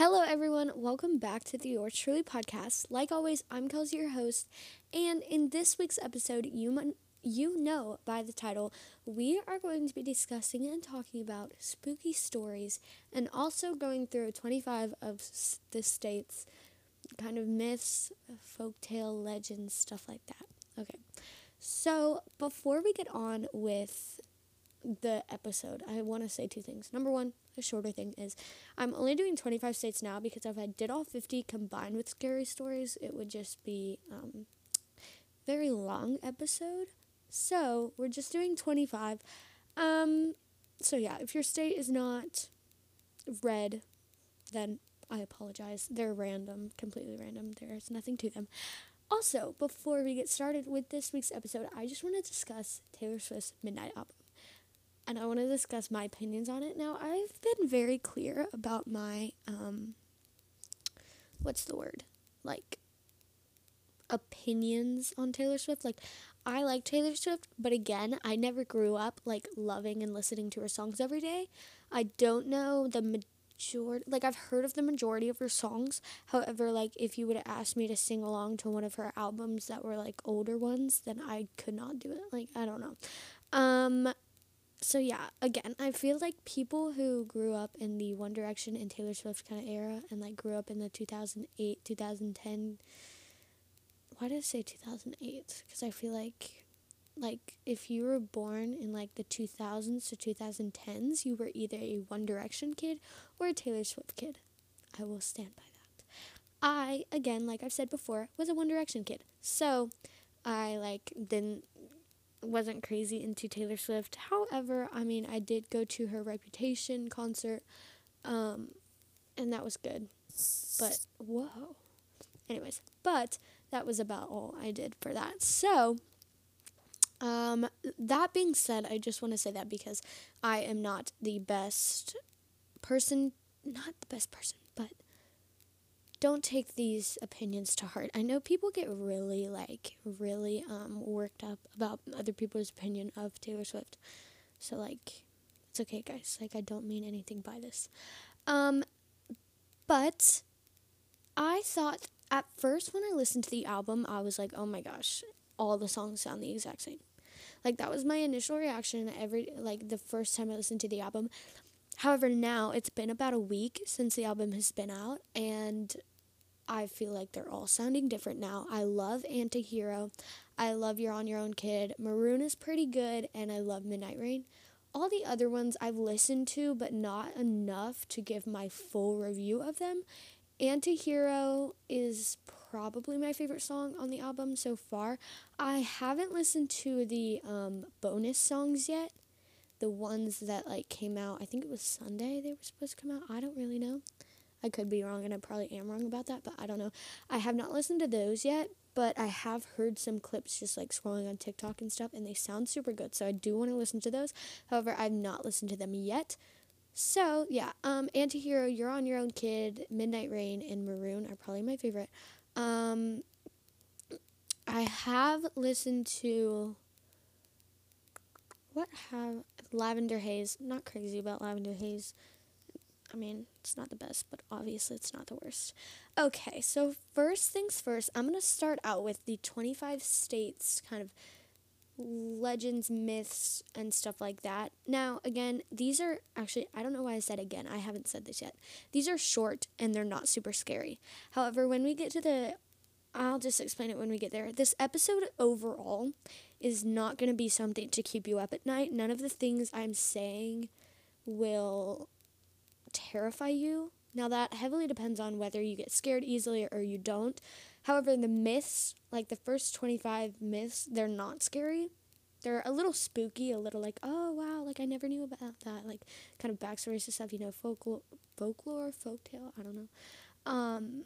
Hello, everyone. Welcome back to the Yours Truly podcast. Like always, I'm Kelsie, your host, and in this week's episode, you mon- you know by the title, we are going to be discussing and talking about spooky stories, and also going through 25 of the states, kind of myths, folktale legends, stuff like that. Okay, so before we get on with the episode, I want to say two things. Number one, a shorter thing is I'm only doing 25 states now because if I did all 50 combined with scary stories, it would just be um, very long episode. So we're just doing 25. Um, so yeah, if your state is not red, then I apologize. They're random, completely random. There's nothing to them. Also, before we get started with this week's episode, I just want to discuss Taylor Swift's Midnight album and I want to discuss my opinions on it. Now, I've been very clear about my um what's the word? Like opinions on Taylor Swift. Like I like Taylor Swift, but again, I never grew up like loving and listening to her songs every day. I don't know the majority like I've heard of the majority of her songs. However, like if you would have asked me to sing along to one of her albums that were like older ones, then I could not do it. Like I don't know. Um so yeah, again, I feel like people who grew up in the One Direction and Taylor Swift kind of era and like grew up in the 2008, 2010 why did I say 2008? Cuz I feel like like if you were born in like the 2000s to 2010s, you were either a One Direction kid or a Taylor Swift kid. I will stand by that. I again, like I've said before, was a One Direction kid. So, I like didn't wasn't crazy into Taylor Swift. However, I mean, I did go to her Reputation concert, um, and that was good. But, whoa. Anyways, but that was about all I did for that. So, um, that being said, I just want to say that because I am not the best person, not the best person, don't take these opinions to heart. I know people get really like really um worked up about other people's opinion of Taylor Swift. So like it's okay guys. Like I don't mean anything by this. Um but I thought at first when I listened to the album, I was like, "Oh my gosh, all the songs sound the exact same." Like that was my initial reaction every like the first time I listened to the album. However, now it's been about a week since the album has been out, and I feel like they're all sounding different now. I love Antihero. I love You're on Your Own Kid. Maroon is pretty good, and I love Midnight Rain. All the other ones I've listened to, but not enough to give my full review of them. Antihero is probably my favorite song on the album so far. I haven't listened to the um, bonus songs yet. The ones that like came out, I think it was Sunday they were supposed to come out. I don't really know. I could be wrong, and I probably am wrong about that, but I don't know. I have not listened to those yet, but I have heard some clips just like scrolling on TikTok and stuff, and they sound super good. So I do want to listen to those. However, I've not listened to them yet. So yeah, um, Antihero, You're on Your Own Kid, Midnight Rain, and Maroon are probably my favorite. Um, I have listened to what have Lavender Haze. Not crazy about Lavender Haze. I mean, it's not the best, but obviously it's not the worst. Okay, so first things first, I'm going to start out with the 25 states kind of legends, myths, and stuff like that. Now, again, these are actually, I don't know why I said again, I haven't said this yet. These are short and they're not super scary. However, when we get to the, I'll just explain it when we get there. This episode overall is not going to be something to keep you up at night. None of the things I'm saying will terrify you. Now, that heavily depends on whether you get scared easily or you don't. However, the myths, like the first 25 myths, they're not scary. They're a little spooky, a little like, oh wow, like I never knew about that. Like kind of backstories and stuff, you know, folklore, folklore, folktale, I don't know. Um,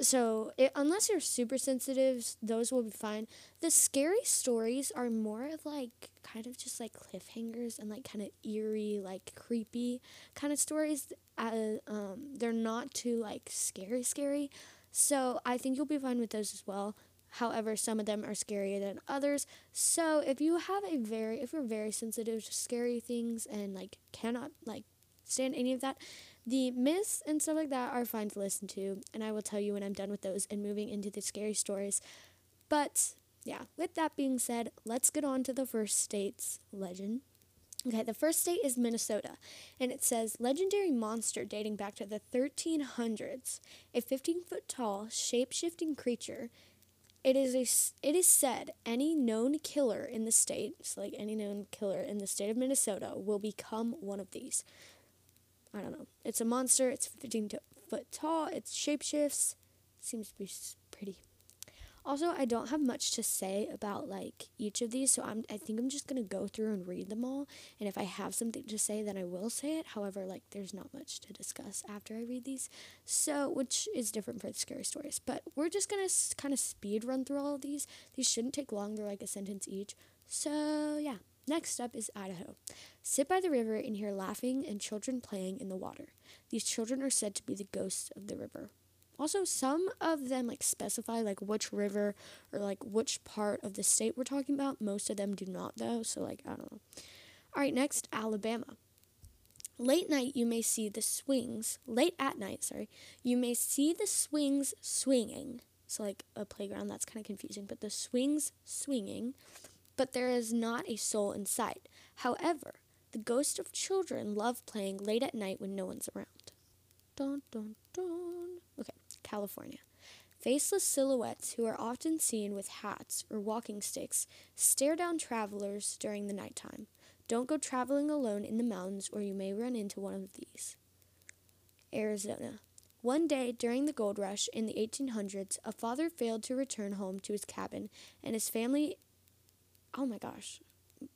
so it, unless you're super sensitive, those will be fine. The scary stories are more of like kind of just like cliffhangers and like kind of eerie, like creepy kind of stories. Uh, um, they're not too like scary, scary. So I think you'll be fine with those as well. However, some of them are scarier than others. So if you have a very, if you're very sensitive to scary things and like cannot like stand any of that, The myths and stuff like that are fine to listen to, and I will tell you when I'm done with those and moving into the scary stories. But yeah, with that being said, let's get on to the first state's legend. Okay, the first state is Minnesota, and it says legendary monster dating back to the 1300s, a 15 foot tall, shape shifting creature. It is a, it is said any known killer in the state, so like any known killer in the state of Minnesota, will become one of these. I don't know. It's a monster. It's 15 foot tall. It shapeshifts. Seems to be pretty. Also, I don't have much to say about like each of these, so I'm I think I'm just gonna go through and read them all. And if I have something to say, then I will say it. However, like there's not much to discuss after I read these, so which is different for scary stories. But we're just gonna s- kind of speed run through all of these. These shouldn't take long, they're like a sentence each. So yeah. Next up is Idaho. Sit by the river and hear laughing and children playing in the water. These children are said to be the ghosts of the river. Also, some of them like specify like which river or like which part of the state we're talking about. Most of them do not though, so like I don't know. All right, next Alabama. Late night you may see the swings. Late at night, sorry, you may see the swings swinging. So like a playground that's kind of confusing, but the swings swinging but there is not a soul in sight. However, the ghosts of children love playing late at night when no one's around. Dun, dun, dun. Okay, California. Faceless silhouettes who are often seen with hats or walking sticks stare down travelers during the nighttime. Don't go traveling alone in the mountains or you may run into one of these. Arizona. One day during the gold rush in the 1800s, a father failed to return home to his cabin, and his family oh my gosh,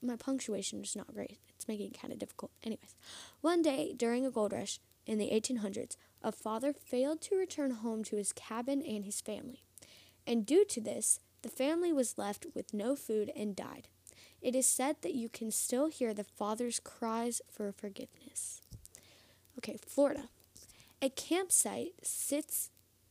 my punctuation is not great. It's making it kind of difficult. Anyways, one day during a gold rush in the 1800s, a father failed to return home to his cabin and his family. And due to this, the family was left with no food and died. It is said that you can still hear the father's cries for forgiveness. Okay, Florida. A campsite sits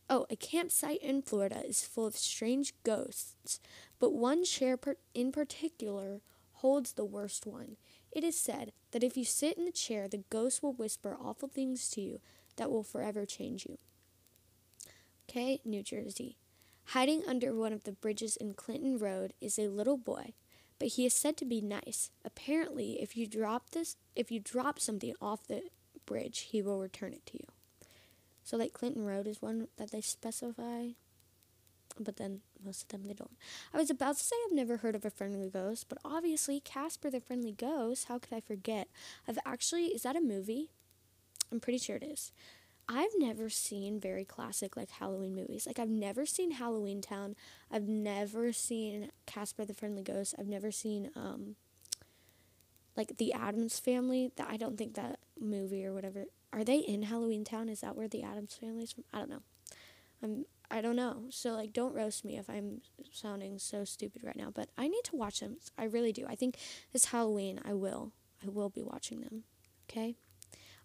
Oh, a campsite in Florida is full of strange ghosts, but one chair in particular holds the worst one. It is said that if you sit in the chair, the ghost will whisper awful things to you that will forever change you. Okay, New Jersey. Hiding under one of the bridges in Clinton Road is a little boy, but he is said to be nice. Apparently, if you drop this, if you drop something off the bridge, he will return it to you. So like Clinton Road is one that they specify, but then most of them they don't. I was about to say I've never heard of a friendly ghost, but obviously Casper the Friendly Ghost, how could I forget? I've actually is that a movie? I'm pretty sure it is. I've never seen very classic like Halloween movies. Like I've never seen Halloween Town. I've never seen Casper the Friendly Ghost. I've never seen um like the Addams family. That I don't think that movie or whatever are they in Halloween Town? Is that where the Addams family is from? I don't know. I'm I don't know. So like don't roast me if I'm sounding so stupid right now, but I need to watch them. I really do. I think this Halloween I will. I will be watching them. Okay?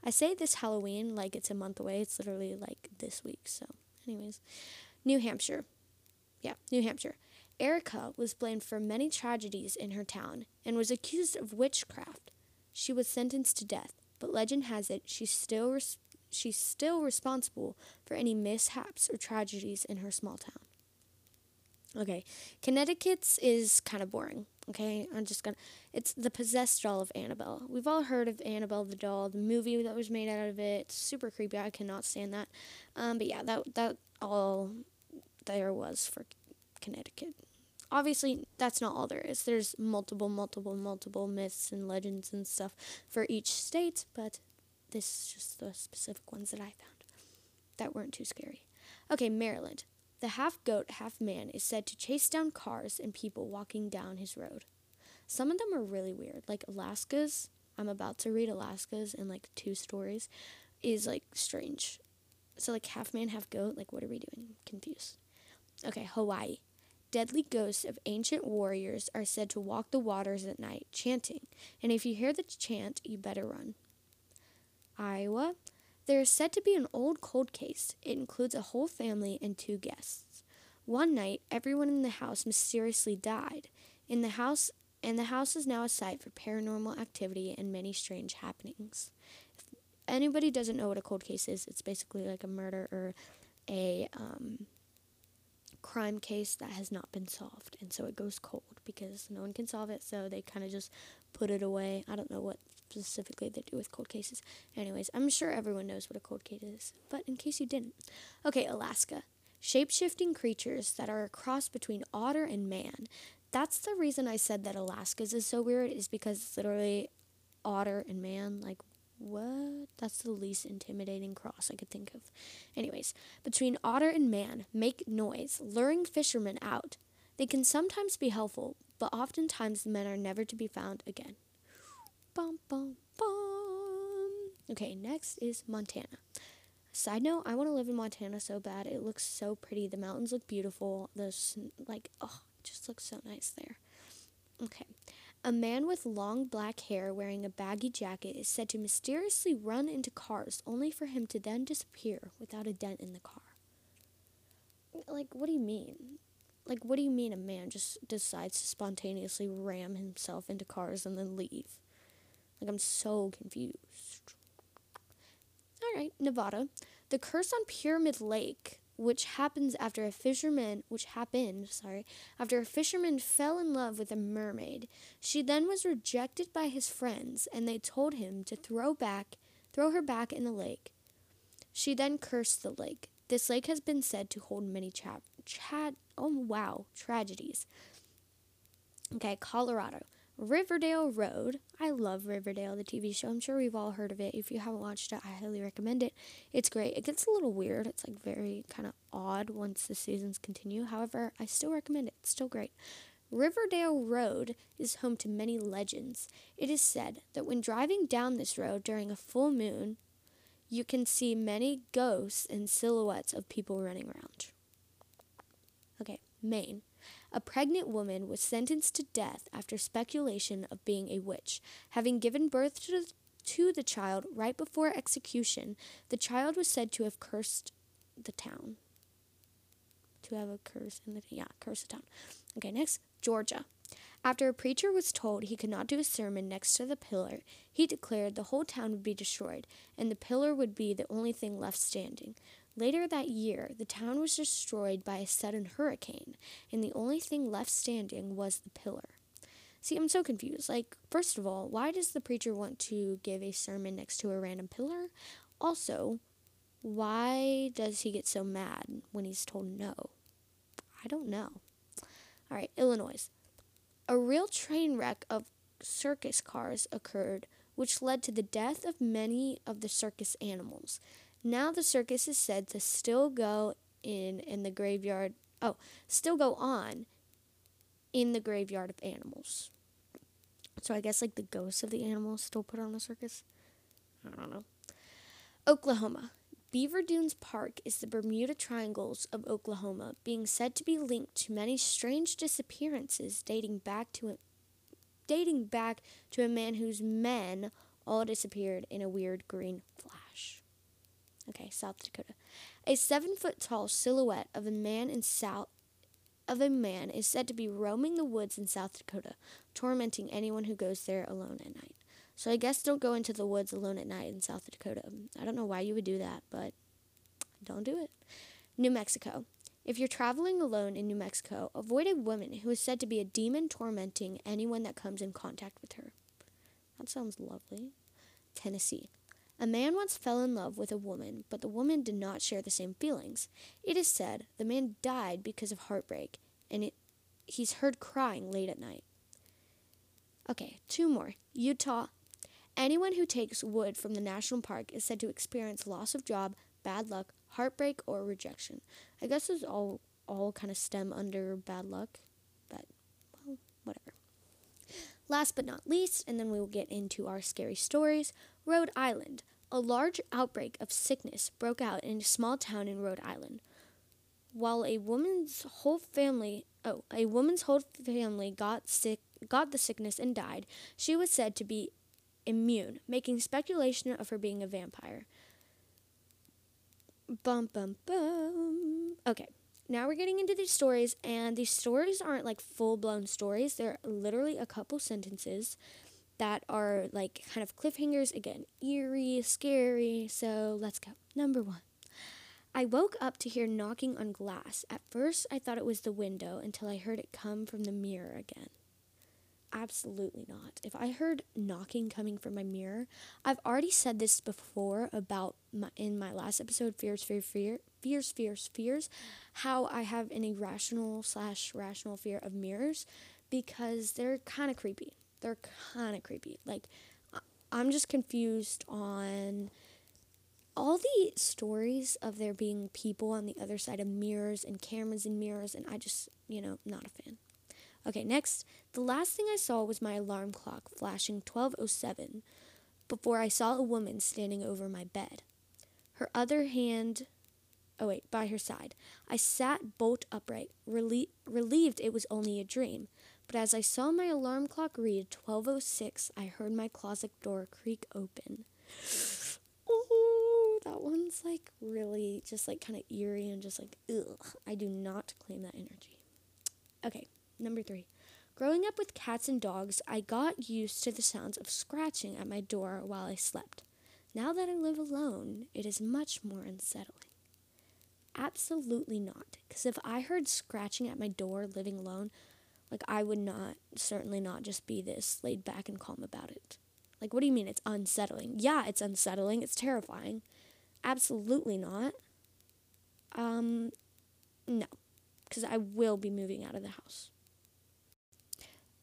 I say this Halloween like it's a month away. It's literally like this week. So, anyways, New Hampshire. Yeah, New Hampshire. Erica was blamed for many tragedies in her town and was accused of witchcraft. She was sentenced to death but legend has it she still res- she's still responsible for any mishaps or tragedies in her small town. Okay, Connecticut's is kind of boring. Okay, I'm just gonna. It's the possessed doll of Annabelle. We've all heard of Annabelle the doll, the movie that was made out of it. It's super creepy. I cannot stand that. Um, but yeah, that that all there was for Connecticut obviously that's not all there is. There's multiple, multiple, multiple myths and legends and stuff for each state, but this is just the specific ones that I found that weren't too scary. Okay, Maryland. The half goat, half man is said to chase down cars and people walking down his road. Some of them are really weird, like Alaska's. I'm about to read Alaska's in like two stories, is like strange. So, like half man, half goat, like what are we doing? Confused. Okay, Hawaii. Deadly ghosts of ancient warriors are said to walk the waters at night, chanting, and if you hear the chant, you better run. Iowa. There is said to be an old cold case. It includes a whole family and two guests. One night, everyone in the house mysteriously died. In the house, and the house is now a site for paranormal activity and many strange happenings. If anybody doesn't know what a cold case is, it's basically like a murder or a um, crime case that has not been solved. And so it goes cold because no one can solve it. So they kind of just put it away. I don't know what specifically they do with cold cases. Anyways, I'm sure everyone knows what a cold case is. But in case you didn't. Okay, Alaska. Shape shifting creatures that are a cross between otter and man. That's the reason I said that Alaska's is so weird, is because it's literally otter and man. Like, what? That's the least intimidating cross I could think of. Anyways, between otter and man, make noise, luring fishermen out. They can sometimes be helpful, but oftentimes the men are never to be found again. Bum, bum, bum. Okay, next is Montana. Side note, I want to live in Montana so bad. It looks so pretty. The mountains look beautiful. The like, oh, it just looks so nice there. Okay. A man with long black hair wearing a baggy jacket is said to mysteriously run into cars only for him to then disappear without a dent in the car. Like, what do you mean? Like, what do you mean a man just decides to spontaneously ram himself into cars and then leave? Like, I'm so confused. All right, Nevada. The curse on Pyramid Lake which happens after a fisherman which happened sorry after a fisherman fell in love with a mermaid. She then was rejected by his friends and they told him to throw back throw her back in the lake. She then cursed the lake. This lake has been said to hold many chad chad oh wow tragedies. Okay colorado Riverdale Road. I love Riverdale, the TV show. I'm sure we've all heard of it. If you haven't watched it, I highly recommend it. It's great. It gets a little weird. It's like very kind of odd once the seasons continue. However, I still recommend it. It's still great. Riverdale Road is home to many legends. It is said that when driving down this road during a full moon, you can see many ghosts and silhouettes of people running around. Okay, Maine. A pregnant woman was sentenced to death after speculation of being a witch. Having given birth to, to the child right before execution, the child was said to have cursed the town. To have a curse in the yeah, curse the town. Okay, next, Georgia. After a preacher was told he could not do a sermon next to the pillar, he declared the whole town would be destroyed, and the pillar would be the only thing left standing. Later that year, the town was destroyed by a sudden hurricane, and the only thing left standing was the pillar. See, I'm so confused. Like, first of all, why does the preacher want to give a sermon next to a random pillar? Also, why does he get so mad when he's told no? I don't know. All right, Illinois. A real train wreck of circus cars occurred, which led to the death of many of the circus animals. Now the circus is said to still go in in the graveyard. Oh, still go on in the graveyard of animals. So I guess like the ghosts of the animals still put on the circus. I don't know. Oklahoma. Beaver Dunes Park is the Bermuda Triangles of Oklahoma, being said to be linked to many strange disappearances dating back to a, dating back to a man whose men all disappeared in a weird green flash. Okay, South Dakota. A seven foot tall silhouette of a man in South of a man is said to be roaming the woods in South Dakota, tormenting anyone who goes there alone at night. So I guess don't go into the woods alone at night in South Dakota. I don't know why you would do that, but don't do it. New Mexico. If you're traveling alone in New Mexico, avoid a woman who is said to be a demon tormenting anyone that comes in contact with her. That sounds lovely. Tennessee. A man once fell in love with a woman, but the woman did not share the same feelings. It is said the man died because of heartbreak, and it, he's heard crying late at night. Okay, two more. Utah. Anyone who takes wood from the national park is said to experience loss of job, bad luck, heartbreak, or rejection. I guess those all all kind of stem under bad luck, but well, whatever. Last but not least, and then we will get into our scary stories, Rhode Island. A large outbreak of sickness broke out in a small town in Rhode Island. While a woman's whole family, oh, a woman's whole family got sick, got the sickness and died, she was said to be immune, making speculation of her being a vampire. Bum bum bum. Okay, now we're getting into these stories, and these stories aren't like full blown stories. They're literally a couple sentences that are like kind of cliffhangers. Again, eerie, scary. So let's go. Number one. I woke up to hear knocking on glass. At first, I thought it was the window until I heard it come from the mirror again. Absolutely not. If I heard knocking coming from my mirror, I've already said this before about my, in my last episode, fears, fear, fear, fears, fears, fears, how I have an irrational slash rational fear of mirrors because they're kind of creepy. They're kind of creepy. Like, I'm just confused on all the stories of there being people on the other side of mirrors and cameras and mirrors, and I just, you know, not a fan. Okay, next, the last thing I saw was my alarm clock flashing 1207 before I saw a woman standing over my bed. Her other hand, oh wait, by her side. I sat bolt upright, relie- relieved it was only a dream. But as I saw my alarm clock read 1206, I heard my closet door creak open. Ooh, that one's like really just like kind of eerie and just like, ugh. I do not claim that energy. Okay, Number three, growing up with cats and dogs, I got used to the sounds of scratching at my door while I slept. Now that I live alone, it is much more unsettling. Absolutely not. Because if I heard scratching at my door living alone, like I would not, certainly not just be this laid back and calm about it. Like, what do you mean it's unsettling? Yeah, it's unsettling. It's terrifying. Absolutely not. Um, no. Because I will be moving out of the house.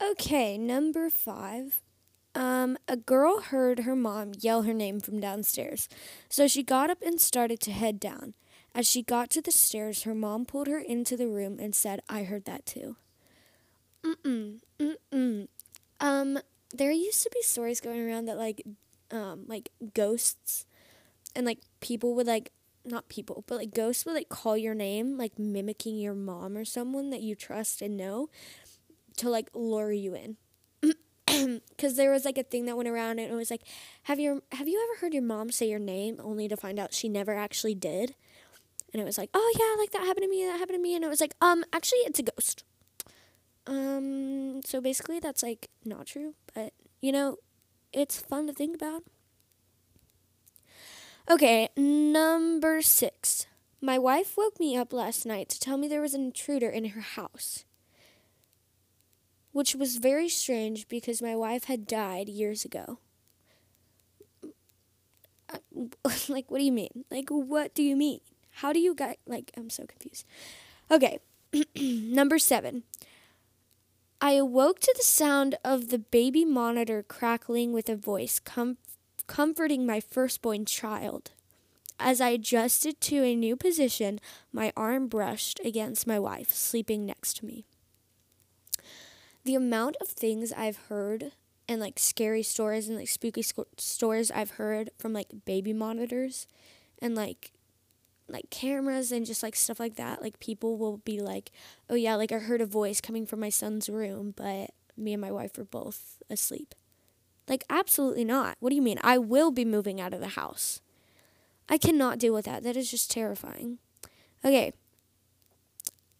Okay, number five. Um, a girl heard her mom yell her name from downstairs, so she got up and started to head down. As she got to the stairs, her mom pulled her into the room and said, I heard that too. Mm-mm. Um, there used to be stories going around that, like, um, like ghosts and, like, people would, like, not people, but, like, ghosts would, like, call your name, like, mimicking your mom or someone that you trust and know to like lure you in. Cuz there was like a thing that went around and it was like have you have you ever heard your mom say your name only to find out she never actually did? And it was like, "Oh yeah, like that happened to me, that happened to me." And it was like, "Um, actually it's a ghost." Um, so basically that's like not true, but you know, it's fun to think about. Okay, number 6. My wife woke me up last night to tell me there was an intruder in her house which was very strange because my wife had died years ago. like, what do you mean? Like, what do you mean? How do you get, like, I'm so confused. Okay, number seven. I awoke to the sound of the baby monitor crackling with a voice, com- comforting my firstborn child. As I adjusted to a new position, my arm brushed against my wife, sleeping next to me the amount of things I've heard and like scary stories and like spooky sc- stories I've heard from like baby monitors and like like cameras and just like stuff like that like people will be like oh yeah like I heard a voice coming from my son's room but me and my wife were both asleep. Like absolutely not. What do you mean? I will be moving out of the house. I cannot deal with that. That is just terrifying. Okay.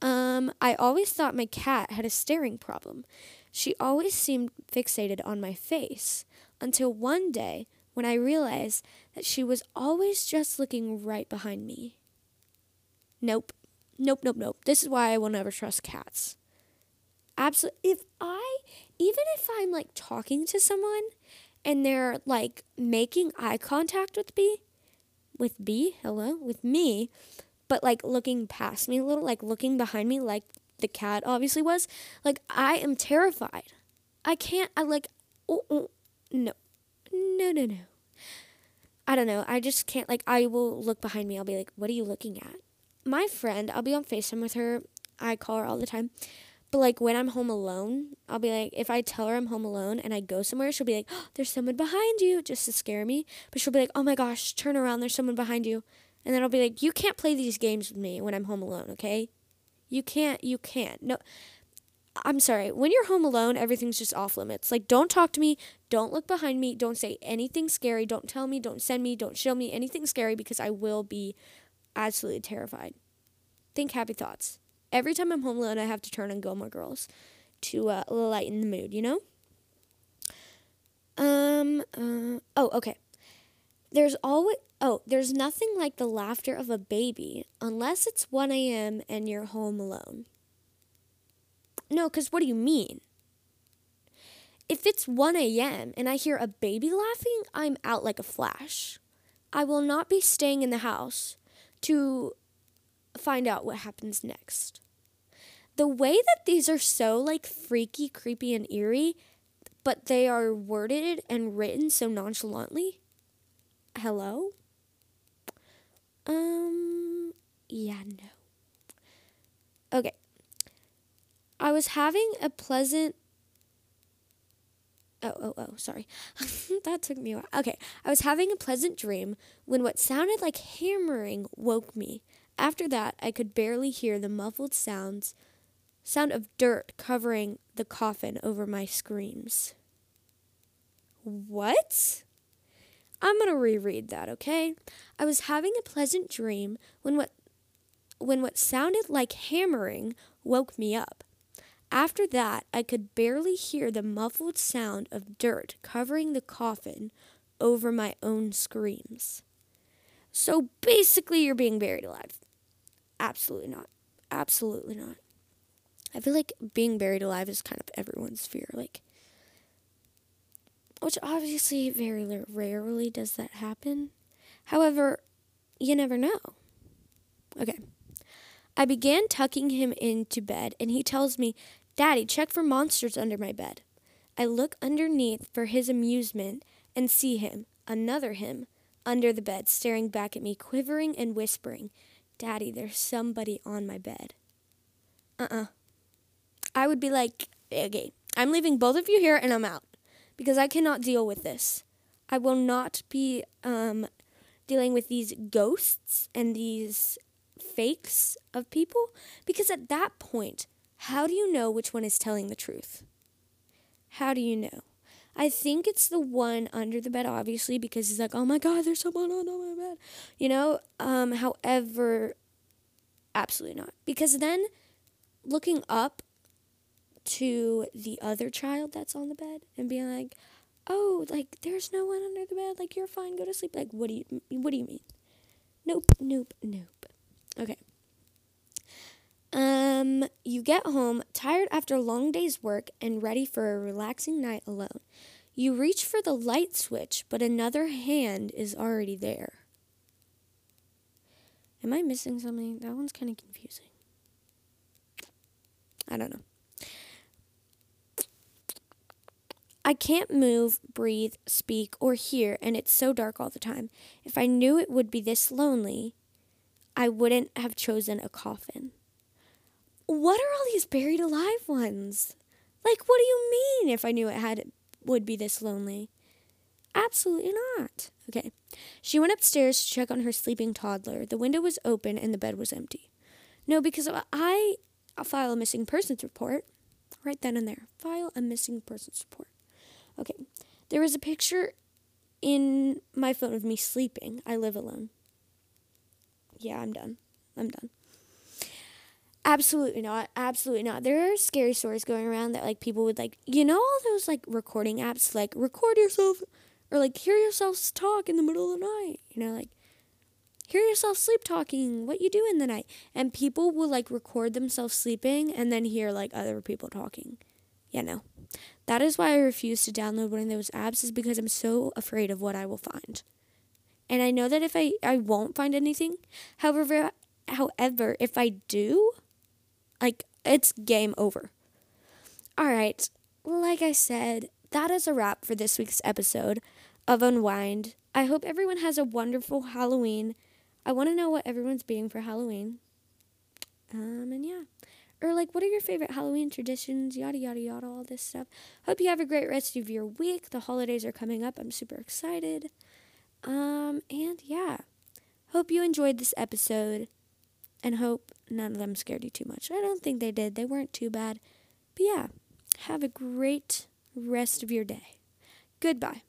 Um, I always thought my cat had a staring problem. She always seemed fixated on my face until one day when I realized that she was always just looking right behind me. Nope. Nope, nope, nope. This is why I will never trust cats. Absolutely. If I, even if I'm like talking to someone and they're like making eye contact with me, with B, hello, with me, but like looking past me a little, like looking behind me, like the cat obviously was. Like I am terrified. I can't. I like. Oh, oh, no, no, no, no. I don't know. I just can't. Like I will look behind me. I'll be like, "What are you looking at?" My friend. I'll be on Facetime with her. I call her all the time. But like when I'm home alone, I'll be like, if I tell her I'm home alone and I go somewhere, she'll be like, oh, "There's someone behind you," just to scare me. But she'll be like, "Oh my gosh, turn around! There's someone behind you." And then I'll be like, you can't play these games with me when I'm home alone, okay? You can't, you can't. No, I'm sorry. When you're home alone, everything's just off limits. Like, don't talk to me. Don't look behind me. Don't say anything scary. Don't tell me. Don't send me. Don't show me anything scary because I will be absolutely terrified. Think happy thoughts. Every time I'm home alone, I have to turn on Gilmore Girls to uh, lighten the mood, you know? Um, uh, oh, okay. There's always, oh, there's nothing like the laughter of a baby unless it's 1 a.m. and you're home alone. No, because what do you mean? If it's 1 a.m. and I hear a baby laughing, I'm out like a flash. I will not be staying in the house to find out what happens next. The way that these are so like freaky, creepy, and eerie, but they are worded and written so nonchalantly. Hello? Um, yeah, no. Okay. I was having a pleasant Oh, oh, oh, sorry. that took me a while. Okay. I was having a pleasant dream when what sounded like hammering woke me. After that, I could barely hear the muffled sounds sound of dirt covering the coffin over my screams. What? I'm going to reread that, okay? I was having a pleasant dream when what when what sounded like hammering woke me up. After that, I could barely hear the muffled sound of dirt covering the coffin over my own screams. So basically, you're being buried alive. Absolutely not. Absolutely not. I feel like being buried alive is kind of everyone's fear. Like, which obviously very rarely does that happen. However, you never know. Okay. I began tucking him into bed, and he tells me Daddy, check for monsters under my bed. I look underneath for his amusement and see him, another him, under the bed, staring back at me, quivering and whispering, Daddy, there's somebody on my bed. Uh uh-uh. uh I would be like, okay, I'm leaving both of you here and I'm out because I cannot deal with this. I will not be um, dealing with these ghosts and these fakes of people because at that point, how do you know which one is telling the truth? How do you know? I think it's the one under the bed, obviously, because he's like, oh my God, there's someone under my bed. You know? Um, however, absolutely not. Because then looking up to the other child that's on the bed and being like, oh, like, there's no one under the bed. Like, you're fine. Go to sleep. Like, what do you, what do you mean? Nope, nope, nope. Okay. Um, you get home tired after a long day's work and ready for a relaxing night alone. You reach for the light switch, but another hand is already there. Am I missing something? That one's kind of confusing. I don't know. I can't move, breathe, speak, or hear, and it's so dark all the time. If I knew it would be this lonely, I wouldn't have chosen a coffin what are all these buried alive ones? Like, what do you mean if I knew it had would be this lonely? Absolutely not. Okay. She went upstairs to check on her sleeping toddler. The window was open and the bed was empty. No, because I I'll file a missing persons report right then and there. File a missing persons report. Okay. There was a picture in my phone of me sleeping. I live alone. Yeah, I'm done. I'm done. Absolutely not. Absolutely not. There are scary stories going around that like people would like you know all those like recording apps like record yourself or like hear yourself talk in the middle of the night. You know, like hear yourself sleep talking, what you do in the night. And people will like record themselves sleeping and then hear like other people talking. Yeah, no. That is why I refuse to download one of those apps is because I'm so afraid of what I will find. And I know that if I I won't find anything. However, however, if I do, like, it's game over. All right. Like I said, that is a wrap for this week's episode of Unwind. I hope everyone has a wonderful Halloween. I want to know what everyone's being for Halloween. Um, and yeah. Or, like, what are your favorite Halloween traditions? Yada, yada, yada, all this stuff. Hope you have a great rest of your week. The holidays are coming up. I'm super excited. Um, and yeah. Hope you enjoyed this episode and hope none of them scared you too much. I don't think they did. They weren't too bad. But yeah, have a great rest of your day. Goodbye.